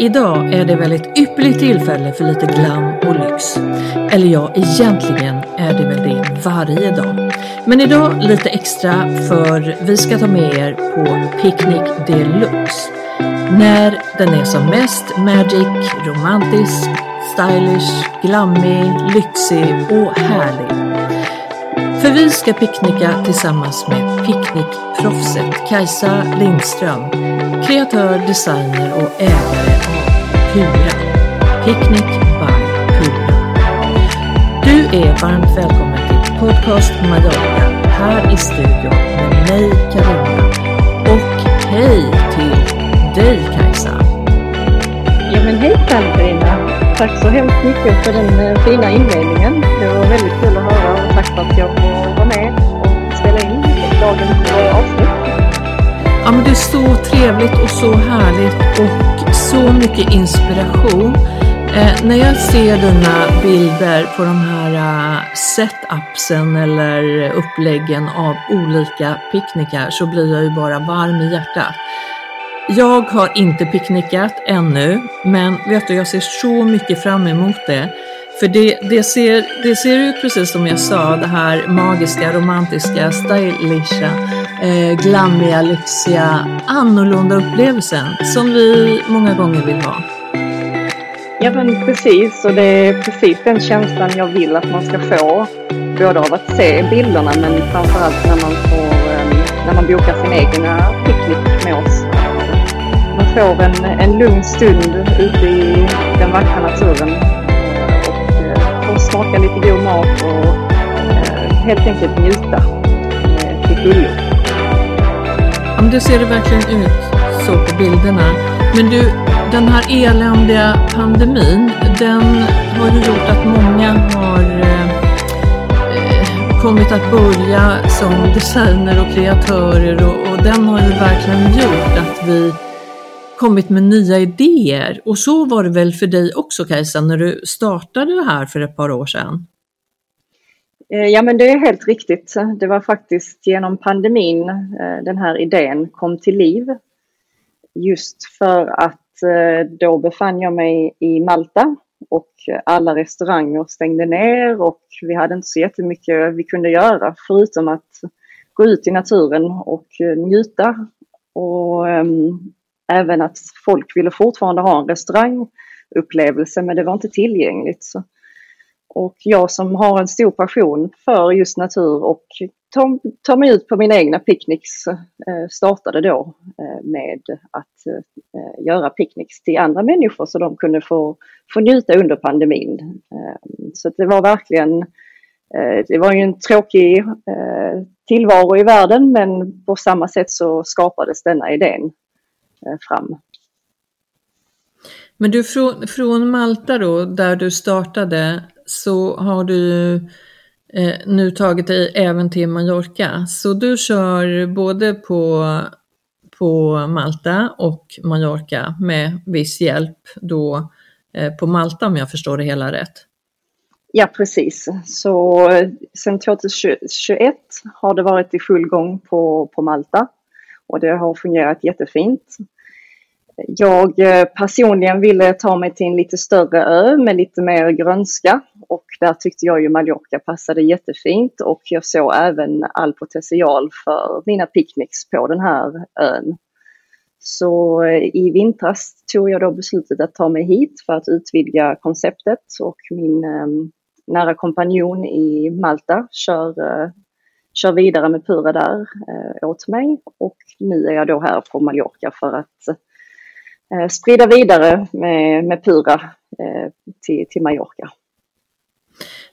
Idag är det väl ett ypperligt tillfälle för lite glam och lyx. Eller ja, egentligen är det väl det varje dag. Men idag lite extra för vi ska ta med er på Picnic Deluxe. När den är som mest magic, romantisk, stylish, glammig, lyxig och härlig. För vi ska picknicka tillsammans med picknickproffset Kajsa Lindström, kreatör, designer och ägare av Pura. Picnic by Pura. Du är varmt välkommen till Podcast Mallorca här i studion med mig Karina och hej till dig Kajsa. Ja men hej Karina! Tack så hemskt mycket för den eh, fina inledningen. Det var väldigt kul att höra och tack för att jag får vara med och spela in dagens avsnitt. Ja men det är så trevligt och så härligt och så mycket inspiration. Eh, när jag ser dina bilder på de här uh, setupsen eller uppläggen av olika picknickar så blir jag ju bara varm i hjärtat. Jag har inte picknickat ännu, men vet du, jag ser så mycket fram emot det. För det, det, ser, det ser ut precis som jag sa, det här magiska, romantiska, stylisha, eh, glammiga, lyxiga, annorlunda upplevelsen som vi många gånger vill ha. Ja men precis, och det är precis den känslan jag vill att man ska få. Både av att se bilderna men framförallt när man, får, eh, när man bokar sin egna picknick med oss Man får en, en lugn stund ute i den vackra naturen och eh, får smaka lite god mat och eh, helt enkelt njuta till fullo. Ja, men det ser det verkligen ut så på bilderna. Men du, den här eländiga pandemin, den har ju gjort att många har eh, kommit att börja som designer och kreatörer och, och den har ju verkligen gjort att vi kommit med nya idéer. Och så var det väl för dig också Kajsa, när du startade det här för ett par år sedan? Eh, ja men det är helt riktigt. Det var faktiskt genom pandemin eh, den här idén kom till liv. Just för att eh, då befann jag mig i Malta och alla restauranger stängde ner och vi hade inte så jättemycket vi kunde göra förutom att gå ut i naturen och njuta. Och äm, även att folk ville fortfarande ha en restaurangupplevelse men det var inte tillgängligt. Så. Och jag som har en stor passion för just natur och tar, mig ut på mina egna picknicks eh, startade då eh, med att eh, göra picknicks till andra människor så de kunde få, få njuta under pandemin. Så det var verkligen det var ju en tråkig tillvaro i världen men på samma sätt så skapades denna idén fram. Men du, från, från Malta då, där du startade, så har du eh, nu tagit dig även till Mallorca. Så du kör både på, på Malta och Mallorca med viss hjälp då eh, på Malta om jag förstår det hela rätt. Ja precis, så sedan 2021 har det varit i full gång på, på Malta och det har fungerat jättefint. Jag eh, personligen ville ta mig till en lite större ö med lite mer grönska. Och där tyckte jag ju Mallorca passade jättefint. Och jag såg även all potential för mina picknicks på den här ön. Så eh, i vintras tog jag då beslutet att ta mig hit för att utvidga konceptet. Och min ehm, nära kompanjon i Malta kör, eh, kör vidare med Pura där eh, åt mig. Och nu är jag då här på Mallorca för att eh, sprida vidare med, med Pura eh, till, till Mallorca.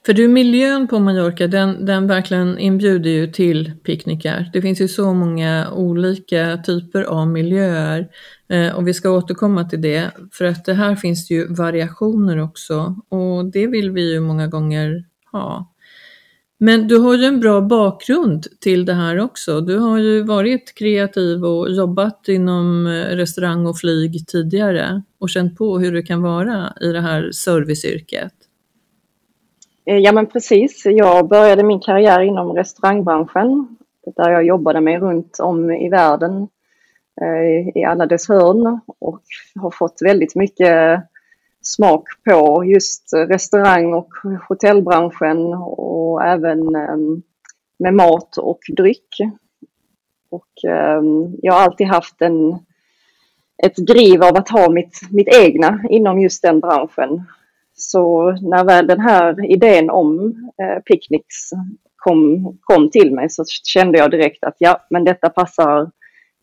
För du, miljön på Mallorca, den, den verkligen inbjuder ju till picknickar. Det finns ju så många olika typer av miljöer eh, och vi ska återkomma till det. För att det här finns ju variationer också och det vill vi ju många gånger ha. Men du har ju en bra bakgrund till det här också. Du har ju varit kreativ och jobbat inom eh, restaurang och flyg tidigare och känt på hur det kan vara i det här serviceyrket. Eh, ja men precis. Jag började min karriär inom restaurangbranschen där jag jobbade mig runt om i världen eh, i alla dess hörn och har fått väldigt mycket smak på just restaurang och hotellbranschen och även ehm, med mat och dryck. Och ehm, jag har alltid haft en, ett driv av att ha mitt, mitt egna inom just den branschen. Så när väl den här idén om eh, picknicks kom, kom till mig så kände jag direkt att ja, men detta passar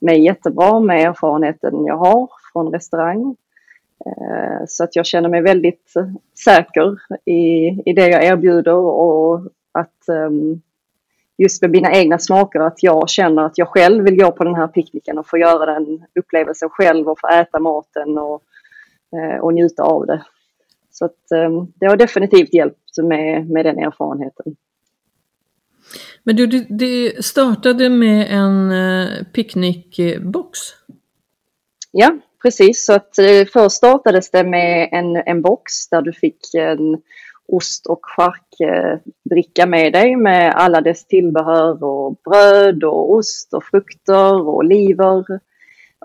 mig jättebra med erfarenheten jag har från restaurang. Eh, så att jag känner mig väldigt säker i, i det jag erbjuder och att um, just med mina egna smaker att jag känner att jag själv vill gå på den här picknicken och få göra den upplevelsen själv och få äta maten och, eh, och njuta av det. Så att, um, det har definitivt hjälpt med, med den erfarenheten. Men du, det startade med en eh, picknickbox? Ja, precis. Så att eh, först startades det med en, en box där du fick en ost och charkbricka eh, med dig med alla dess tillbehör och bröd och ost och frukter och oliver.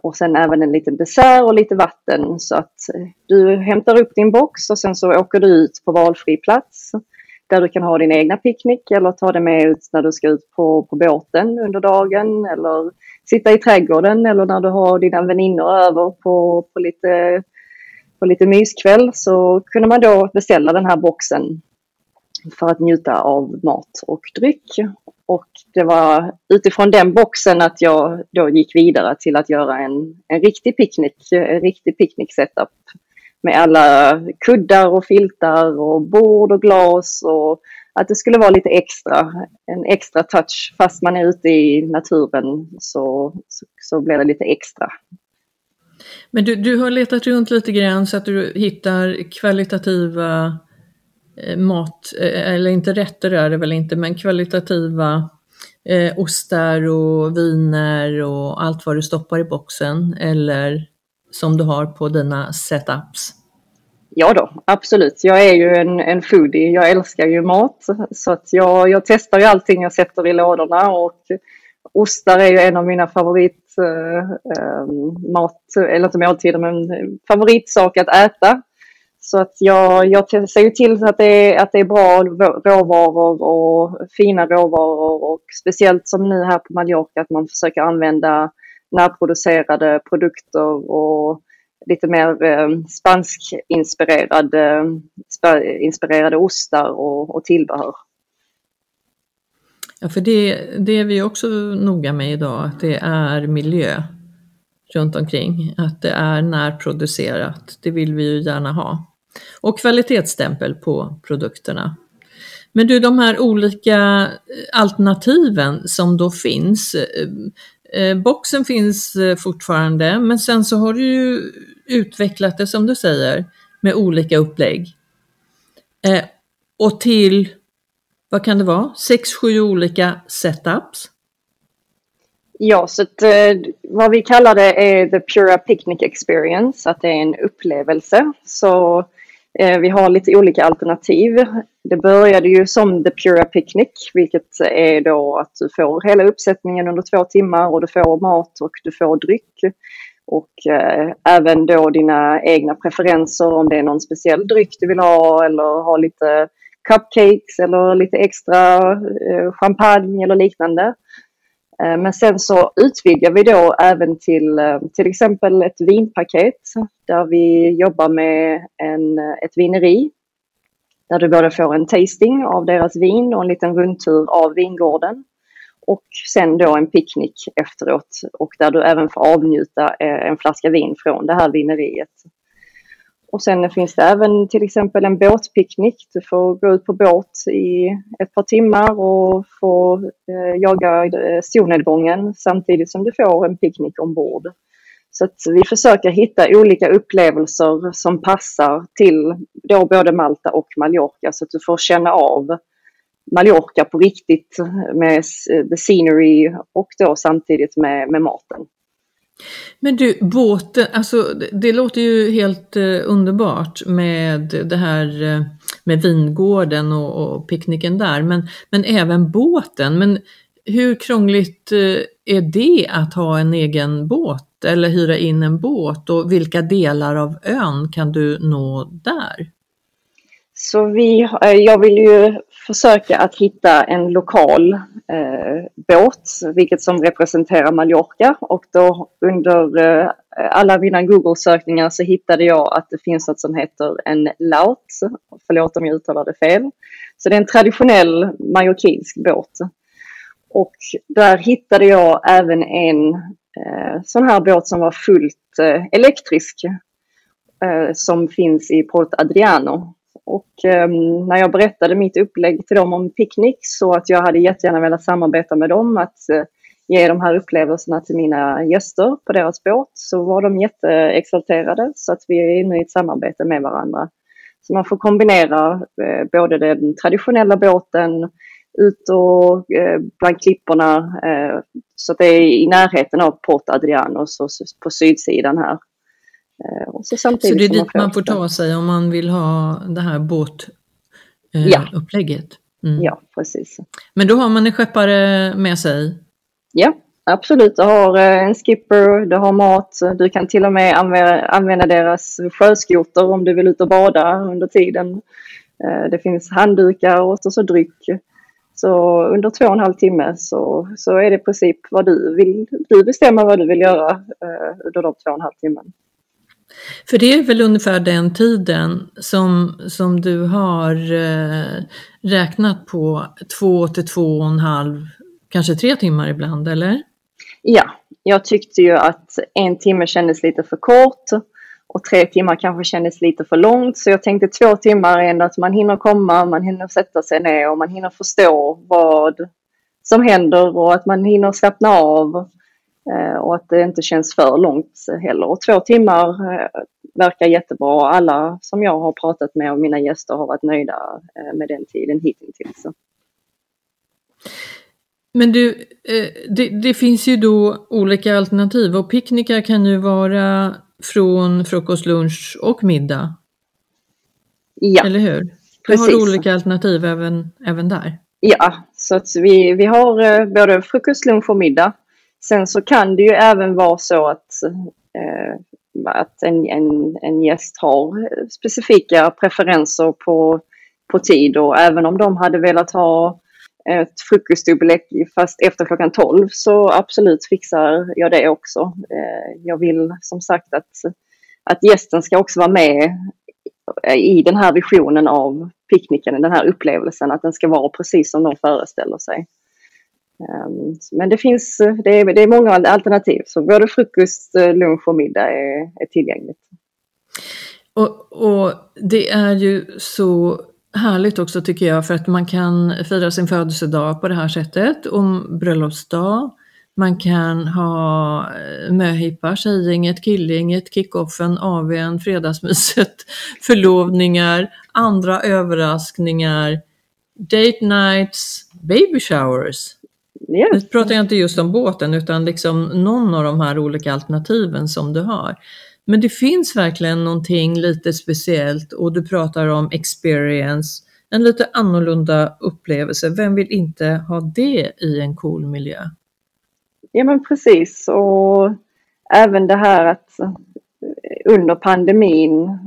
Och sen även en liten dessert och lite vatten så att eh, du hämtar upp din box och sen så åker du ut på valfri plats där du kan ha din egna picknick eller ta det med ut när du ska ut på, på båten under dagen eller sitta i trädgården eller när du har dina väninnor över på, på, lite, på lite myskväll så kunde man då beställa den här boxen för att njuta av mat och dryck. Och det var utifrån den boxen att jag då gick vidare till att göra en, en riktig picknick, en riktig picknick-setup med alla kuddar och filtar och bord och glas och att det skulle vara lite extra, en extra touch. Fast man är ute i naturen så, så, så blir det lite extra. Men du, du har letat runt lite grann så att du hittar kvalitativa eh, mat, eh, eller inte rätter är det väl inte, men kvalitativa eh, ostar och viner och allt vad du stoppar i boxen eller som du har på dina setups. Ja då, absolut. Jag är ju en, en foodie. Jag älskar ju mat. Så att jag, jag testar ju allting jag sätter i lådorna och ostar är ju en av mina favorit äh, mat, eller inte måltider, men favoritsak att äta. Så att jag, jag ser ju till att det, är, att det är bra råvaror och fina råvaror och speciellt som nu här på Mallorca att man försöker använda närproducerade produkter och lite mer eh, spanskinspirerade eh, inspirerade ostar och, och tillbehör. Ja, för det, det är vi också noga med idag, att det är miljö runt omkring, att det är närproducerat, det vill vi ju gärna ha. Och kvalitetsstämpel på produkterna. Men du, de här olika eh, alternativen som då finns, eh, eh, boxen finns eh, fortfarande, men sen så har du ju utvecklat det som du säger med olika upplägg. Eh, och till, vad kan det vara, sex, sju olika setups? Ja, så att, eh, vad vi kallar det är the Pura Picnic Experience, att det är en upplevelse. Så Eh, vi har lite olika alternativ. Det började ju som The Pura Picnic, vilket är då att du får hela uppsättningen under två timmar och du får mat och du får dryck. Och eh, även då dina egna preferenser om det är någon speciell dryck du vill ha eller ha lite cupcakes eller lite extra eh, champagne eller liknande. Eh, men sen så utvidgar vi då även till eh, till exempel ett vinpaket där vi jobbar med en, ett vineri där du både får en tasting av deras vin och en liten rundtur av vingården. Och sen då en picknick efteråt och där du även får avnjuta eh, en flaska vin från det här vineriet. Och sen finns det även till exempel en båtpicknick. Du får gå ut på båt i ett par timmar och få eh, jaga eh, solnedgången samtidigt som du får en picknick ombord. Så att vi försöker hitta olika upplevelser som passar till då både Malta och Mallorca så att du får känna av Mallorca på riktigt med the scenery och då samtidigt med, med maten. Men du, båten, alltså det låter ju helt eh, underbart med det här eh, med vingården och, och picknicken där, men, men även båten. Men hur krångligt eh, är det att ha en egen båt eller hyra in en båt och vilka delar av ön kan du nå där? Så vi, eh, jag vill ju försöka att hitta en lokal eh, båt, vilket som representerar Mallorca. Och då under eh, alla mina Google-sökningar så hittade jag att det finns något som heter en laut. Förlåt om jag uttalar det fel. Så det är en traditionell mallorquinsk båt. Och där hittade jag även en eh, sån här båt som var fullt eh, elektrisk. Eh, som finns i Port Adriano och um, när jag berättade mitt upplägg till dem om picknick så att jag hade jättegärna velat samarbeta med dem att uh, ge de här upplevelserna till mina gäster på deras båt så var de jätteexalterade så att vi är inne i ett samarbete med varandra. Så man får kombinera uh, både den traditionella båten ut och uh, bland klipporna så att det är i närheten av Port Adriano så, på sydsidan här. Eh, så, så, det är dit man får ta sig om man vill ha det här båtupplägget? Eh, mm. Ja, precis. Men då har man en skeppare med sig? Ja, absolut. Du har eh, en skipper, du har mat, du kan till och med använda deras sjöskoter om du vill ut och bada under tiden. Det finns handdukar och så dryck. Så under två och en halv timme så, så är det i princip vad du vill. Du bestämmer vad du vill göra under de två och en halv timmen. För det är väl ungefär den tiden som, som du har eh, räknat på två till två och en halv, kanske tre timmar ibland, eller? Ja, jag tyckte ju att en timme kändes lite för kort och tre timmar kanske kändes lite för långt. Så jag tänkte två timmar är ändå att man hinner komma, man hinner sätta sig ner och man hinner förstå vad som händer och att man hinner slappna av. Eh, och att det inte känns för långt heller. Och två timmar eh, verkar jättebra. Alla som jag har pratat med och mina gäster har varit nöjda eh, med den tiden hittills. Men du, det, det, finns ju då olika alternativ och picknickar kan ju vara från frukost, lunch och middag. Ja, Eller hur? Precis. Har du olika alternativ även, även där? Ja, så vi, vi har både frukost, lunch och middag. Sen så kan det ju även vara så att, eh, att en, en, en gäst har specifika preferenser på, på tid och även om de hade velat ha ett frukostdubbelek fast efter klockan 12 så absolut fixar jag det också. Eh, jag vill som sagt att, att gästen ska också vara med i den här visionen av picknicken, den här upplevelsen, att den ska vara precis som de föreställer sig. Ehm, men det finns det är, det är många alternativ, så både frukost, eh, lunch och middag är, är tillgängligt. Och, och det är ju så härligt också tycker jag för att man kan fira sin födelsedag på det här sättet, om bröllopsdag, man kan ha eh, möhippa, tjejgänget, killgänget, kickoffen, AWn, fredagsmyset, förlovningar, andra överraskningar, date nights, baby showers. Yeah. Nu pratar jag inte just om båten utan liksom någon av de här olika alternativen som du har. Men det finns verkligen någonting lite speciellt och du pratar om experience, en lite annorlunda upplevelse. Vem vill inte ha det i en cool miljö? Ja men precis och även det här att under pandemin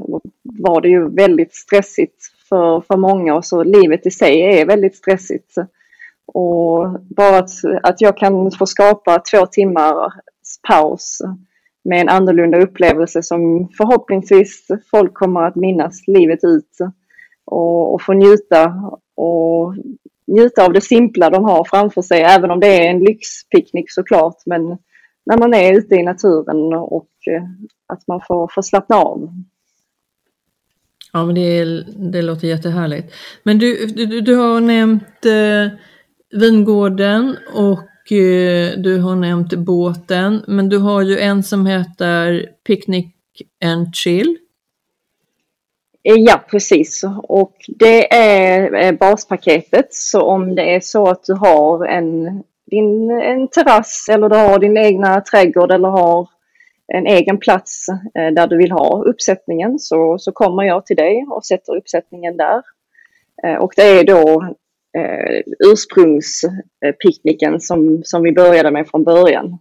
var det ju väldigt stressigt för, för många och så livet i sig är väldigt stressigt. Och bara att, att jag kan få skapa två timmars paus med en annorlunda upplevelse som förhoppningsvis folk kommer att minnas livet ut och, och få njuta och njuta av det simpla de har framför sig, även om det är en lyxpicknick såklart. Men när man är ute i naturen och eh, att man får, får slappna av. Ja, men det, det låter jättehärligt. Men du, du, du har nämnt eh, vingården och eh, du har nämnt båten, men du har ju en som heter Picnic and Chill. Eh, ja, precis. Och det är eh, baspaketet. Så om det är så att du har en, din, en terrass eller du har din egna trädgård eller har en egen plats där du vill ha uppsättningen så, så kommer jag till dig och sätter uppsättningen där. Och det är då eh, ursprungspicknicken som, som vi började med från början.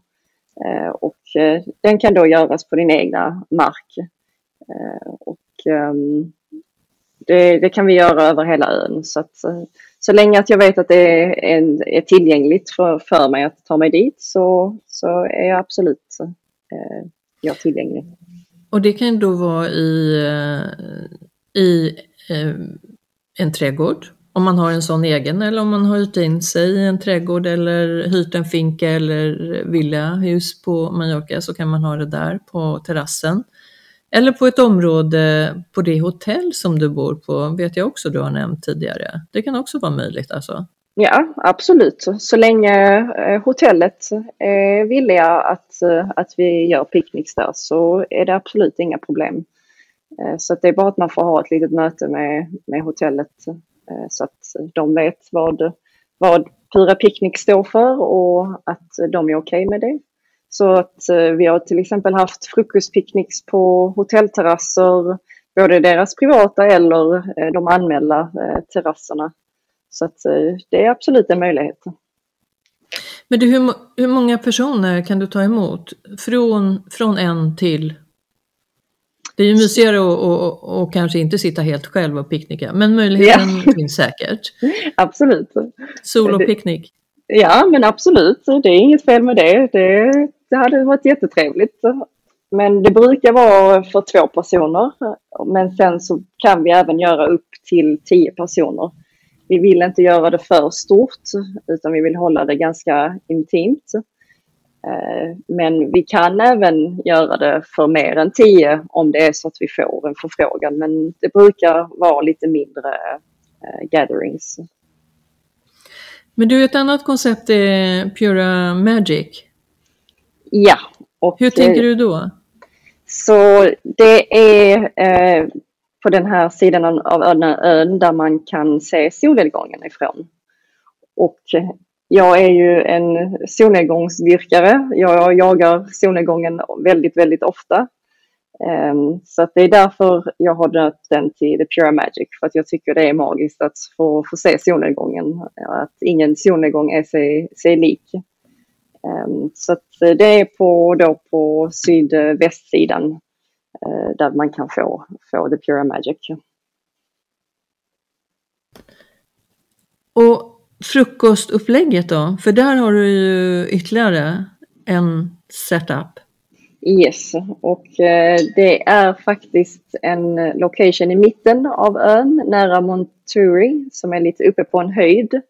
Eh, och eh, den kan då göras på din egna mark. Eh, och ehm, det, det, kan vi göra över hela ön. Så, att, eh, så länge att jag vet att det är, en, är tillgängligt för, för mig att ta mig dit så, så är jag absolut eh, jag tillgänglig. Och det kan då vara i, eh, i eh, en trädgård om man har en sån egen eller om man har hyrt in sig i en trädgård eller hyrt en finka eller villahus på Mallorca så kan man ha det där på terrassen. Eller på ett område på det hotell som du bor på, vet jag också du har nämnt tidigare. Det kan också vara möjligt alltså? Ja, absolut. Så länge eh, hotellet eh, är villiga att, eh, att vi gör picknicks där så är det absolut inga problem. Så det är bara att man får ha ett litet möte med, med hotellet Eh, så att de vet vad, vad Pura Picknick står för och att de är okej okay med det. Så att eh, vi har till exempel haft frukostpicknicks på hotellterrasser, både deras privata eller eh, de anmälda terrasserna. Så att det är absolut en möjlighet. Men du, hur, hur många personer kan du ta emot? Från, från en till det är ju mysigare att kanske inte sitta helt själv och picknicka, men möjligheten ja. finns säkert. Absolut. Solopicknick? Ja, men absolut. Det är inget fel med det. det. Det hade varit jättetrevligt. Men det brukar vara för två personer. Men sen så kan vi även göra upp till tio personer. Vi vill inte göra det för stort utan vi vill hålla det ganska intimt. Eh, men vi kan även göra det för mer än tio om det är så att vi får en förfrågan. Men det brukar vara lite mindre eh, gatherings. Men du, ett annat koncept är Pura Magic. Ja. Hur tänker du då? Så det är eh, på den här sidan av ön där man kan se solnedgången ifrån. Och jag är ju en solnedgångsdyrkare. Jag jagar solnedgången väldigt, väldigt ofta. Ehm, så att det är därför jag har döpt den till The Pure Magic, för att jag tycker det är magiskt att få, få se solnedgången. Att ingen solnedgång är sig, sig lik. Ehm, så att det är på, då på sydvästsidan eh, där man kan få, få The Pure Magic. Och frukostupplägget då? För där har du ju ytterligare en setup. Yes, och eh, det är faktiskt en location i mitten av ön nära Monturi som är lite uppe på en höjd.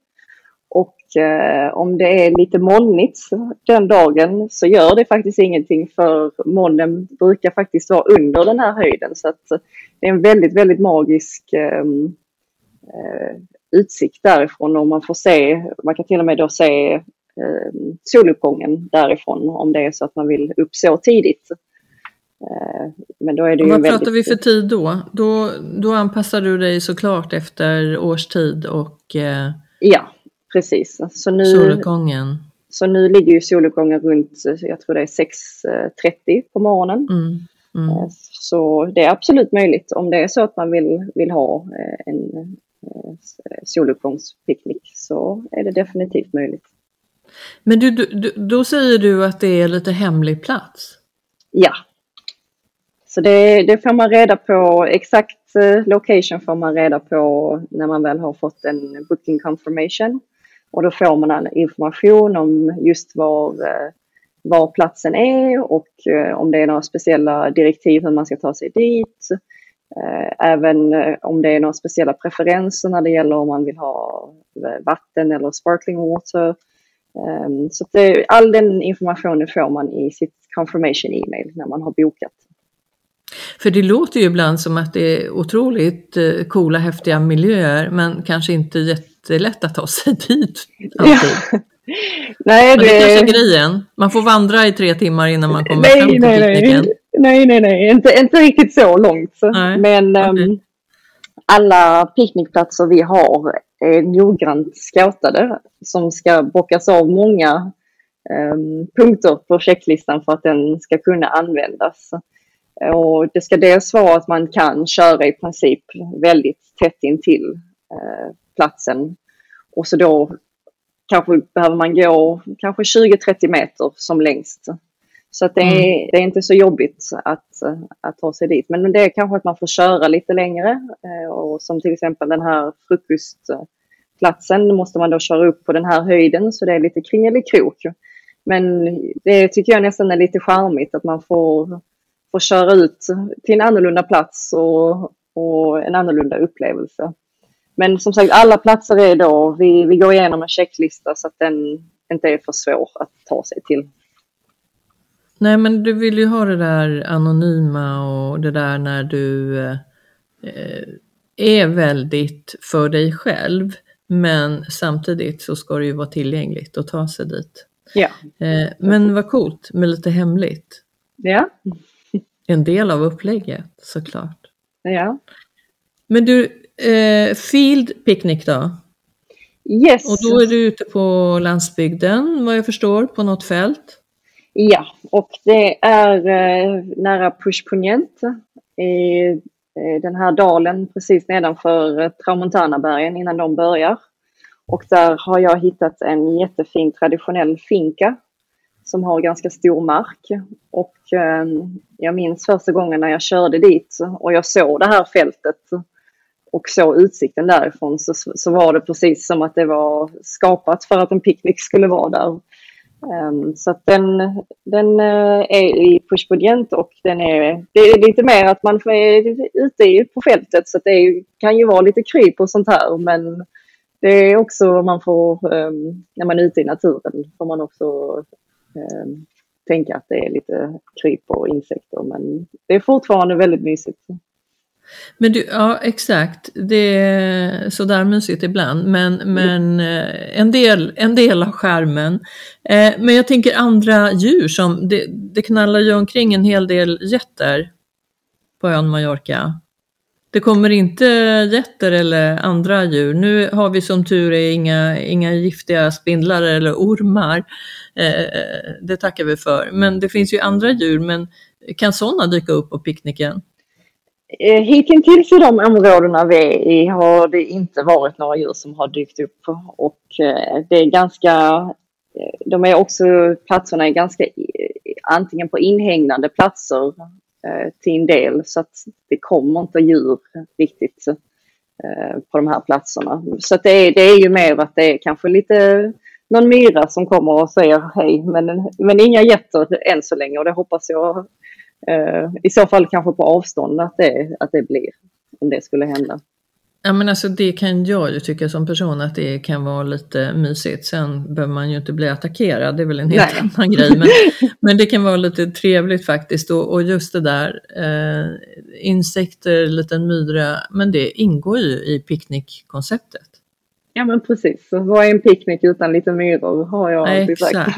Och eh, om det är lite molnigt den dagen så gör det faktiskt ingenting för molnen brukar faktiskt vara under den här höjden. Så att det är en väldigt, väldigt magisk ehm, eh, utsikt därifrån och man får se, man kan till och med då se eh, soluppgången därifrån om det är så att man vill upp så tidigt. Eh, men då är det ju Vad väldigt... pratar vi för tid då? då? Då anpassar du dig såklart efter årstid och eh, Ja, precis. Så nu, soluppgången. Så nu ligger ju soluppgången runt, jag tror det är 6.30 på morgonen. Mm, mm. Eh, så det är absolut möjligt om det är så att man vill, vill ha eh, en soluppgångspicknick så är det definitivt möjligt. Men du, du, då säger du att det är lite hemlig plats? Ja. Så det, det får man reda på, exakt eh, location får man reda på när man väl har fått en booking confirmation. Och då får man information om just var, eh, var platsen är och om det är några speciella direktiv hur man ska ta sig dit. Eh, även eh, om det är några speciella preferenser när det gäller om man vill ha eh, vatten eller sparkling water. Ehm, så det, all den informationen får man i sitt confirmation e-mail när man har bokat. För det låter ju ibland som att det är otroligt coola, häftiga miljöer, men kanske inte jättelätt att ta sig dit alltid. Nej, det... det kanske är grejen. Man får vandra i tre timmar innan man kommer nej, fram till nej, picknicken. Nej, nej, nej, inte, inte riktigt så långt. Nej. Men okay. um, alla picknickplatser vi har är noggrant scoutade som ska bockas av många um, punkter på checklistan för att den ska kunna användas. Och det ska dels vara att man kan köra i princip väldigt tätt intill uh, platsen och så då kanske behöver man gå kanske 20-30 meter som längst. Så det, är, mm. det är inte så jobbigt att, att ta sig dit. Men det är kanske att man får köra lite längre. Eh, och som till exempel den här frukostplatsen måste man då köra upp på den här höjden så det är lite kringelikrok. Men det tycker jag nästan är lite charmigt att man får, får köra ut till en annorlunda plats och, och en annorlunda upplevelse. Men som sagt, alla platser är då, vi, vi går igenom en checklista så att den inte är för svår att ta sig till. Nej, men du vill ju ha det där anonyma och det där när du eh, är väldigt för dig själv. Men samtidigt så ska det ju vara tillgängligt att ta sig dit. Ja. Eh, men vad coolt med lite hemligt. Ja. En del av upplägget såklart. Ja. Men du, eh, Field Picnic då? Yes. Och då är du ute på landsbygden vad jag förstår, på något fält? Ja, och det är eh, nära Pushpunjent i eh, den här dalen precis nedanför eh, Tramontanabergen innan de börjar. Och där har jag hittat en jättefin traditionell finka som har ganska stor mark. Och jag minns första gången när jag körde dit och jag såg det här fältet och såg utsikten därifrån så, så var det precis som att det var skapat för att en picknick skulle vara där. Ehm, så att den, den eh, är i pushbudget och den är, det är lite mer att man är ute på fältet så att det kan ju vara lite kryp och sånt här men det är också man får, ehm, när man är ute i naturen får man också ehm, tänka att det är lite kryp och insekter men det är fortfarande väldigt mysigt. Men du, ja exakt, det är sådär mysigt ibland men, men eh, en, del, en del av skärmen. Eh, men jag tänker andra djur som, det, det knallar ju omkring en hel del getter på ön Mallorca. Det kommer inte getter eller andra djur. Nu har vi som tur är inga, inga giftiga spindlar eller ormar. Eh, det tackar vi för. Men det finns ju andra djur, men kan sådana dyka upp på picknicken? Eh, Hittills i de områdena vi är i har det inte varit några djur som har dykt upp och eh, det är ganska, eh, de är också, platserna är ganska antingen på inhägnade platser till en del så att det kommer inte djur riktigt på de här platserna. Så att det, är, det är ju mer att det är kanske lite någon myra som kommer och säger hej men, men inga getter än så länge och det hoppas jag i så fall kanske på avstånd att det, att det blir, om det skulle hända. Ja men alltså det kan jag ju tycka som person att det kan vara lite mysigt. Sen behöver man ju inte bli attackerad, det är väl en helt Nej. annan grej. Men, men det kan vara lite trevligt faktiskt. Och, och just det där, eh, insekter, liten myra, men det ingår ju i picknickkonceptet. Ja men precis, vad är en picknick utan lite myror har jag alltid sagt.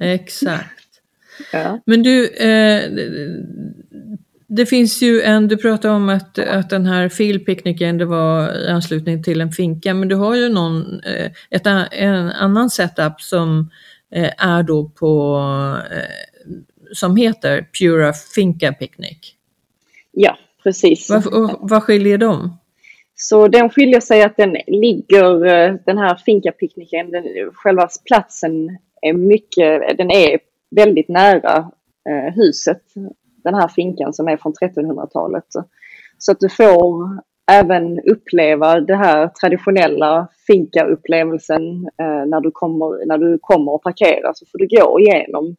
Exakt. Ja. Men du, eh, det finns ju en, du pratade om att, att den här filpicknicken det var i anslutning till en finka, men du har ju någon, eh, ett, en annan setup som eh, är då på, eh, som heter Pura Finka Picnic. Ja, precis. Vad, vad skiljer dem? Så den skiljer sig att den ligger, den här finkapicknicken, själva platsen är mycket, den är väldigt nära eh, huset, den här finkan som är från 1300-talet. Så att du får även uppleva det här traditionella finkaupplevelsen. eh, när, du kommer, när du kommer och parkerar så får du gå igenom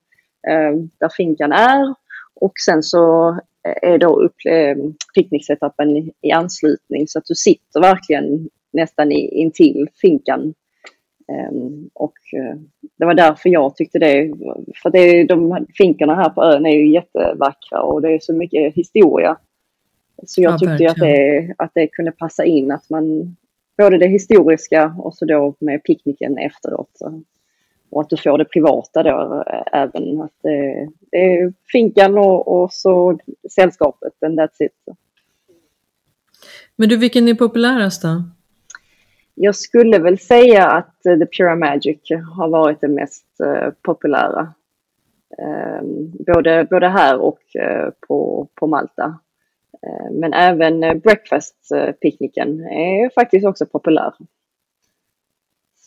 eh, där finkan är och sen så eh, är då upp, eh, picknicksetappen i, i anslutning så att du sitter verkligen nästan i, intill finkan och eh, det var därför jag tyckte det, för det, de finkarna här på ön är ju jättevackra och det är så mycket historia. Så jag ja, tyckte att det, att det kunde passa in att man, både det historiska och så då med picknicken efteråt. Och att du får det privata då även. Att det, det är finkan och, och så sällskapet and that's it. Men du, vilken är populärast då? Jag skulle väl säga att The Pure Magic har varit det mest uh, populära. Um, både, både här och uh, på, på Malta. Men även breakfast-picknicken är faktiskt också populär.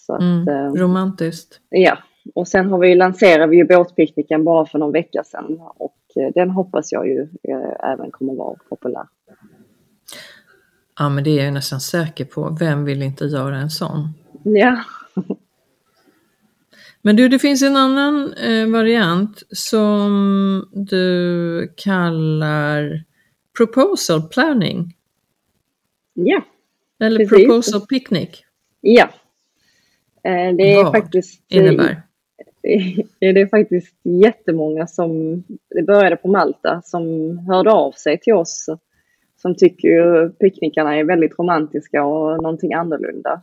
Att, mm, romantiskt. Ja, och sen har vi lanserat vi ju båtpicknicken bara för någon vecka sedan och den hoppas jag ju även kommer vara populär. Ja, men det är jag nästan säker på. Vem vill inte göra en sån? Ja. Men du, det finns en annan eh, variant som du kallar proposal planning. Ja. Eller precis. proposal picnic. Ja. Eh, det är Vad faktiskt... innebär? Det är faktiskt jättemånga som, det började på Malta, som hörde av sig till oss som tycker picknickarna är väldigt romantiska och någonting annorlunda.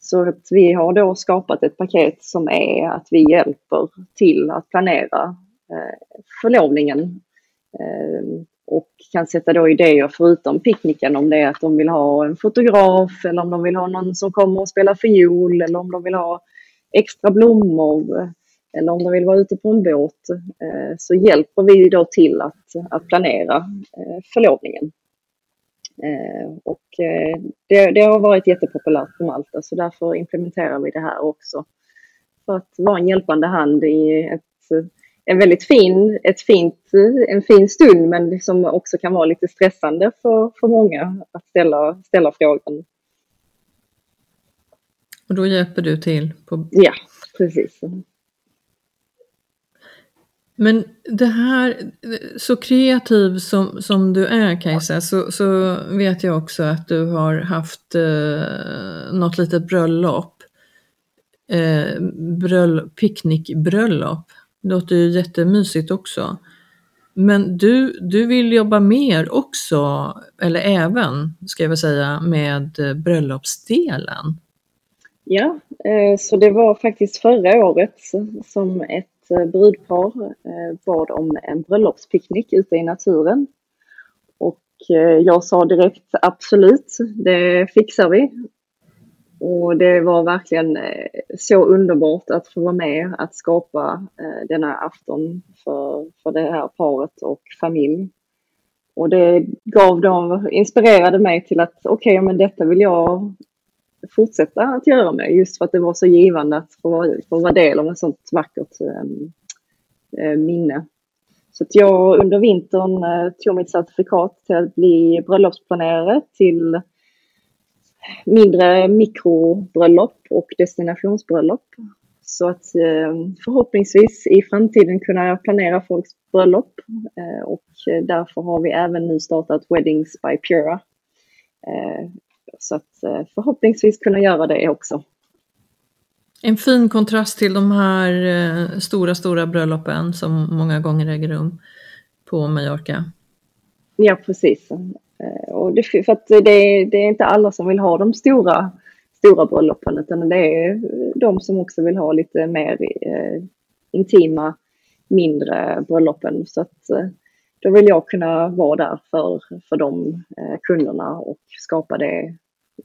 Så att vi har då skapat ett paket som är att vi hjälper till att planera eh, förlovningen eh, och kan sätta då idéer förutom picknicken om det är att de vill ha en fotograf eller om de vill ha någon som kommer och spelar fiol eller om de vill ha extra blommor eller om de vill vara ute på en båt eh, så hjälper vi då till att, att planera förlovningen. Eh, och eh, det, det, har varit jättepopulärt på Malta så därför implementerar vi det här också. För att vara en hjälpande hand i ett, en väldigt fin, ett fint, en fin stund men som också kan vara lite stressande för, för många att ställa, ställa frågan. Och då hjälper du till? På... Ja, precis. Men det här, så kreativ som, som du är Kajsa, så, så vet jag också att du har haft eh, något litet bröllop. Eh, bröll, picknickbröllop. Det låter ju jättemysigt också. Men du, du vill jobba mer också, eller även, ska jag väl säga, med bröllopsdelen. Ja, eh, så det var faktiskt förra året som ett Eh, brudpar eh, bad om en bröllopspicknick ute i naturen. Och eh, jag sa direkt absolut, det fixar vi. Och det var verkligen så underbart att få vara med att skapa denna afton för, för det här paret och familj. Och det gav dem, inspirerade mig till att okej, okay, men detta vill jag fortsätta att göra med just för att det var så givande att få, få vara del av ett sånt vackert äh, minne. Så att jag under vintern äh, tog mitt certifikat till att bli bröllopsplanerare till mindre mikrobröllop och destinationsbröllop. Så att ehm, förhoppningsvis i framtiden kunna planera folks bröllop eh, och därför har vi även nu startat Weddings by Pura så att eh, förhoppningsvis kunna göra det också. En fin kontrast till de här eh, stora, stora bröllopen som många gånger äger rum på Mallorca. Ja, precis. Eh, och det, för att det, det är inte alla som vill ha de stora, stora bröllopen utan det är de som också vill ha lite mer intima, mindre bröllopen. Så att då vill jag kunna vara där för, för de kunderna och skapa det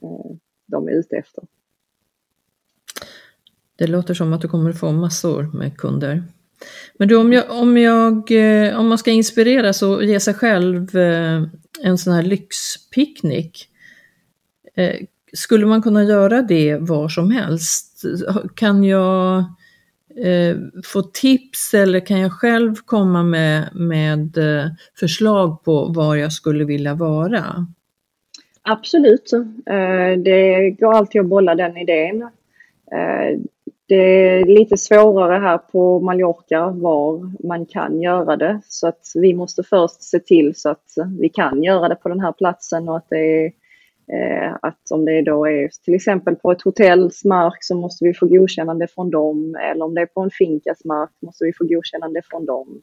Eh, de är ute efter. Det låter som att du kommer få massor med kunder. Men du, om, jag, om, jag, eh, om man ska inspireras och ge sig själv eh, en sån här lyxpicknick, skulle man kunna göra det var som helst? Kan jag få tips eller kan jag själv komma med, med förslag på var jag skulle vilja vara? Absolut. Eh, det går alltid att bolla den idén. Eh, det är lite svårare här på Mallorca var man kan göra det. Så att vi måste först se till så att vi kan göra det på den här platsen och att det är eh, att om det då är till exempel på ett hotells mark så måste vi få godkännande från dem. Eller om det är på en finkas mark måste vi få godkännande från dem.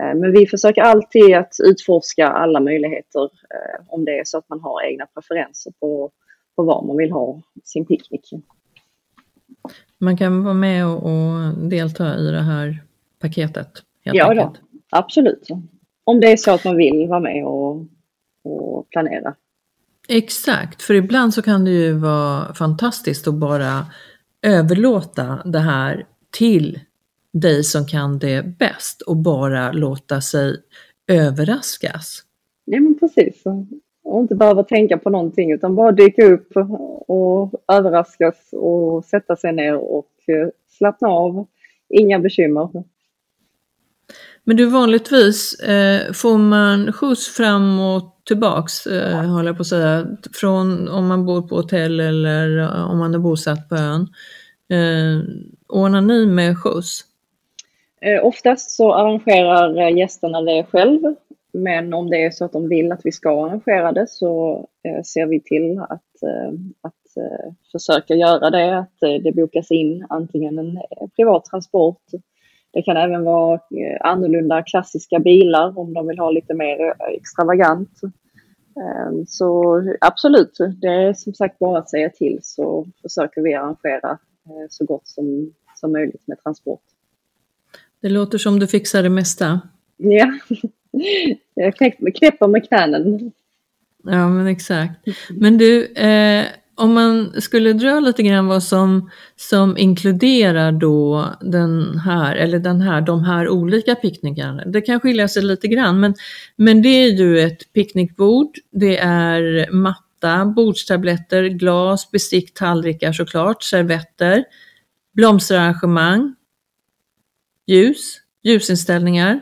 Eh, men vi försöker alltid att utforska alla möjligheter eh, om det är så att man har egna preferenser på, på var man vill ha sin picknick. Man kan vara med och, och delta i det här paketet? ja, då, absolut. Om det är så att man vill vara med och, och planera. Exakt, för ibland så kan det ju vara fantastiskt att bara överlåta det här till dig som kan det bäst och bara låta sig överraskas. Ja men precis. Och inte behöva tänka på någonting utan bara dyka upp och överraskas och sätta sig ner och eh, slappna av. Inga bekymmer. Men du vanligtvis eh, får man skjuts fram och tillbaks, eh, håller jag på att säga, från om man bor på hotell eller eh, om man är bosatt på ön. Eh, ordnar ni med skjuts? Eh, oftast så arrangerar eh, gästerna det själv. Men om det är så att de vill att vi ska arrangera det så eh, ser vi till att, att försöka göra det, att det bokas in antingen en privat transport. Det kan även vara annorlunda klassiska bilar om de vill ha lite mer extravagant. Ehm, så absolut, det är som sagt bara att säga till så försöker vi arrangera så gott som, som möjligt med transport. Det låter som du fixar det mesta. Ja, jag knäpper med knänen. Ja, men exakt. Men du, eh, om man skulle dra lite grann vad som, som inkluderar då den här, eller den här, de här olika picknickarna. Det kan skilja sig lite grann, men, men det är ju ett picknickbord, det är matta, bordstabletter, glas, bestick, tallrikar såklart, servetter, blomsterarrangemang, ljus, ljusinställningar,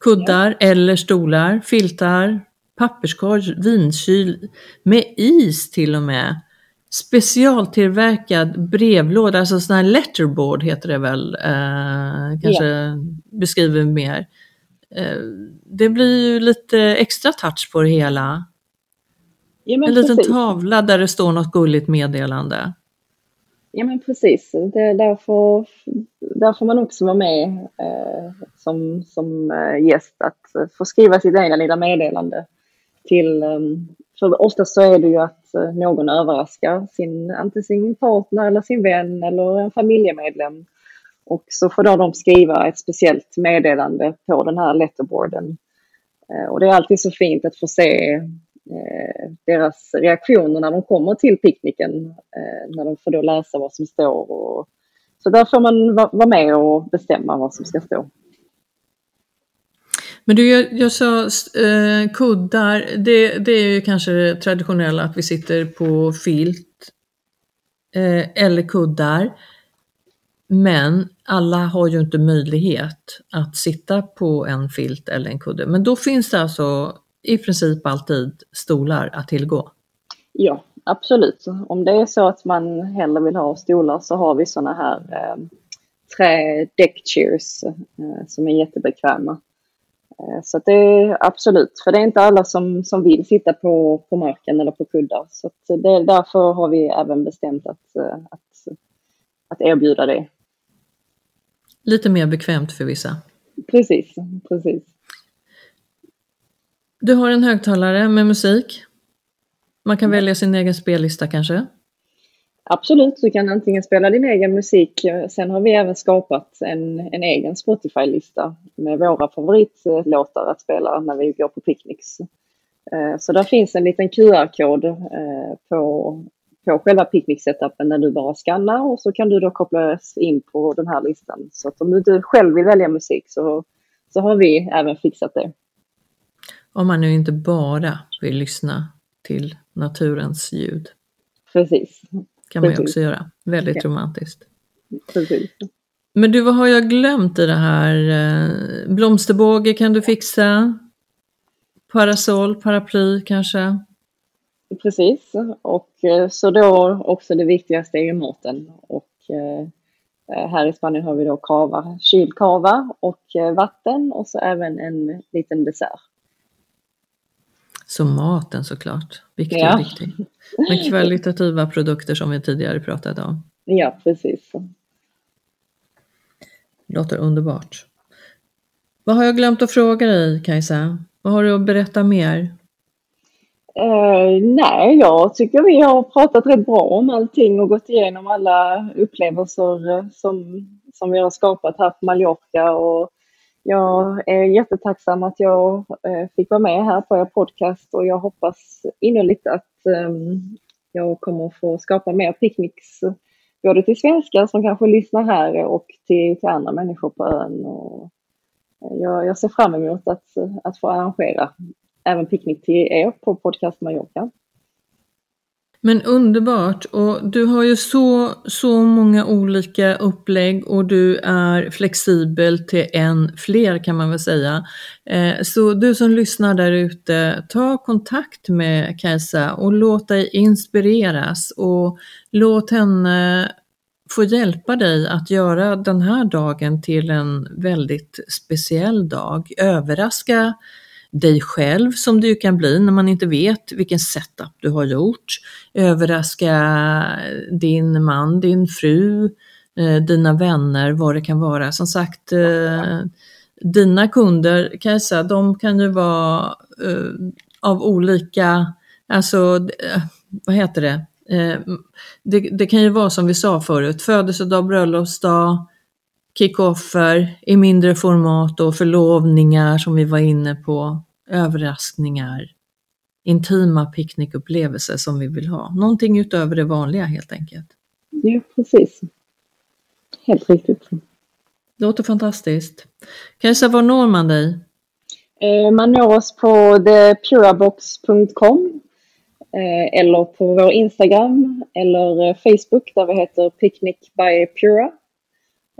kuddar eller stolar, filtar, papperskorg, vinkyl med is till och med. Specialtillverkad brevlåda, alltså sån här letterboard heter det väl, eh, kanske ja. beskriver mer. Eh, det blir ju lite extra touch på det hela. Ja, en liten tavla där det står något gulligt meddelande. Ja men precis, det, där, får, där får man också vara med eh, som, som eh, gäst att eh, få skriva sitt egna lilla meddelande till, eh, för oftast så är det ju att eh, någon överraskar sin, antingen sin partner eller sin vän eller en familjemedlem. Och så får då de skriva ett speciellt meddelande på den här letterboarden. Eh, och det är alltid så fint att få se Eh, deras reaktioner när de kommer till picknicken. Eh, när de får då läsa vad som står. Och, så där får man vara med och bestämma vad som ska stå. Men du, jag, jag sa eh, kuddar, det, det är ju kanske det traditionella att vi sitter på filt eh, eller kuddar. Men alla har ju inte möjlighet att sitta på en filt eller en kudde. Men då finns det alltså i princip alltid stolar att tillgå? Ja, absolut. Om det är så att man hellre vill ha stolar så har vi sådana här eh, trä deckchairs eh, som är jättebekväma. Eh, så det är absolut, för det är inte alla som, som vill sitta på, på marken eller på kuddar. Så det, därför har vi även bestämt att, eh, att, att erbjuda det. Lite mer bekvämt för vissa. Precis, precis. Du har en högtalare med musik. Man kan välja sin egen spellista kanske? Absolut, du kan antingen spela din egen musik. Sen har vi även skapat en, en egen Spotify-lista med våra favoritlåtar att spela när vi går på picknicks. Eh, så där finns en liten QR-kod eh, på, på själva picknick-setupen där du bara skannar och så kan du då kopplas in på den här listan. Så att om du själv vill välja musik så, så har vi även fixat det. Om man nu inte bara vill lyssna till naturens ljud. Precis. kan man ju också göra. Väldigt ja. romantiskt. Precis. Men du, vad har jag glömt i det här? Eh, blomsterbåge kan du fixa? Parasoll, paraply kanske? Precis, och eh, så då också det viktigaste är maten. Och eh, här i Spanien har vi då kava, kylkava och vatten och så även en liten dessert. Så maten såklart, viktig, ja. viktig. Men kvalitativa produkter som vi tidigare pratade om. Ja, precis. Låter underbart. Vad har jag glömt att fråga dig Kajsa? Vad har du att berätta mer? Uh, nej, jag tycker vi har pratat rätt bra om allting och gått igenom alla upplevelser eh, som, som vi har skapat här på Mallorca. Och jag är jättetacksam att jag eh, fick vara med här på er podcast och jag hoppas innerligt att ehm, jag kommer få skapa mer picknicks både till svenskar som kanske lyssnar här och till, till andra människor på ön. Och eh, jag, jag ser fram emot att, att få arrangera även picknick till er på Podcast Mallorca. Men underbart och du har ju så, så många olika upplägg och du är flexibel till en fler kan man väl säga. Eh, så du som lyssnar där ute, ta kontakt med Kajsa och låt dig inspireras och låt henne få hjälpa dig att göra den här dagen till en väldigt speciell dag. Överraska dig själv som du kan bli när man inte vet vilken setup du har gjort. Överraska din man, din fru, eh, dina vänner, vad det kan vara. Som sagt, eh, dina kunder Kajsa, de kan ju vara eh, av olika, alltså vad heter det, det, det, kan ju vara som vi sa förut, födelsedag, bröllopsdag, kickoffer i mindre format och förlovningar som vi var inne på, överraskningar, intima picknickupplevelser som vi vill ha. Någonting utöver det vanliga helt enkelt. Ja, precis. Helt riktigt. Det låter fantastiskt. Kajsa, var når man dig? Eh, man når oss på thepurabox.com eh, eller på vår Instagram eller eh, Facebook där vi heter Picnic by Pura.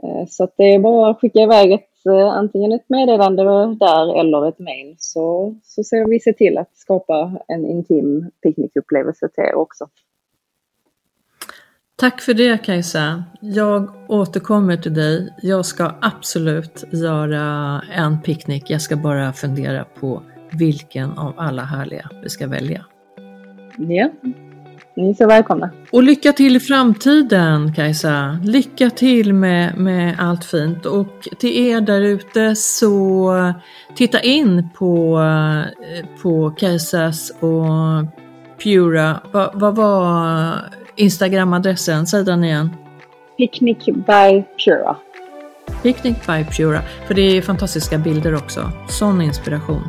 Eh, så att det är bara att skicka iväg ett, eh, antingen ett meddelande där eller ett mail så, så ser vi se till att skapa en intim picknickupplevelse till er också. Tack för det Kajsa. Jag återkommer till dig. Jag ska absolut göra en picknick. Jag ska bara fundera på vilken av alla härliga vi ska välja. Ja, ni är så välkomna. Och lycka till i framtiden Kajsa. Lycka till med, med allt fint. Och till er där ute så titta in på, på Kajsas och Pura. Vad va var Instagram-adressen? Säg den igen. Picnic by Pura. Picnic by Pura. För det är fantastiska bilder också. Sån inspiration.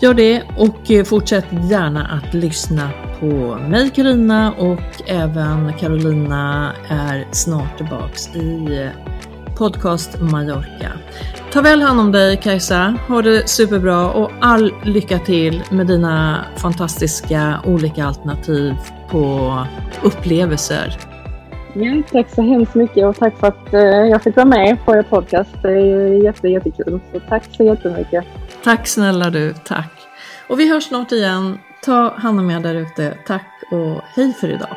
Gör det och fortsätt gärna att lyssna på mig Karina och även Carolina är snart tillbaks i podcast Mallorca. Ta väl hand om dig Kajsa, ha det superbra och all lycka till med dina fantastiska olika alternativ på upplevelser. Ja, tack så hemskt mycket och tack för att eh, jag fick vara med på er podcast. Det är jätte, jättekul. Så tack så jättemycket. Tack snälla du, tack. Och vi hörs snart igen. Ta hand om er där ute. Tack och hej för idag.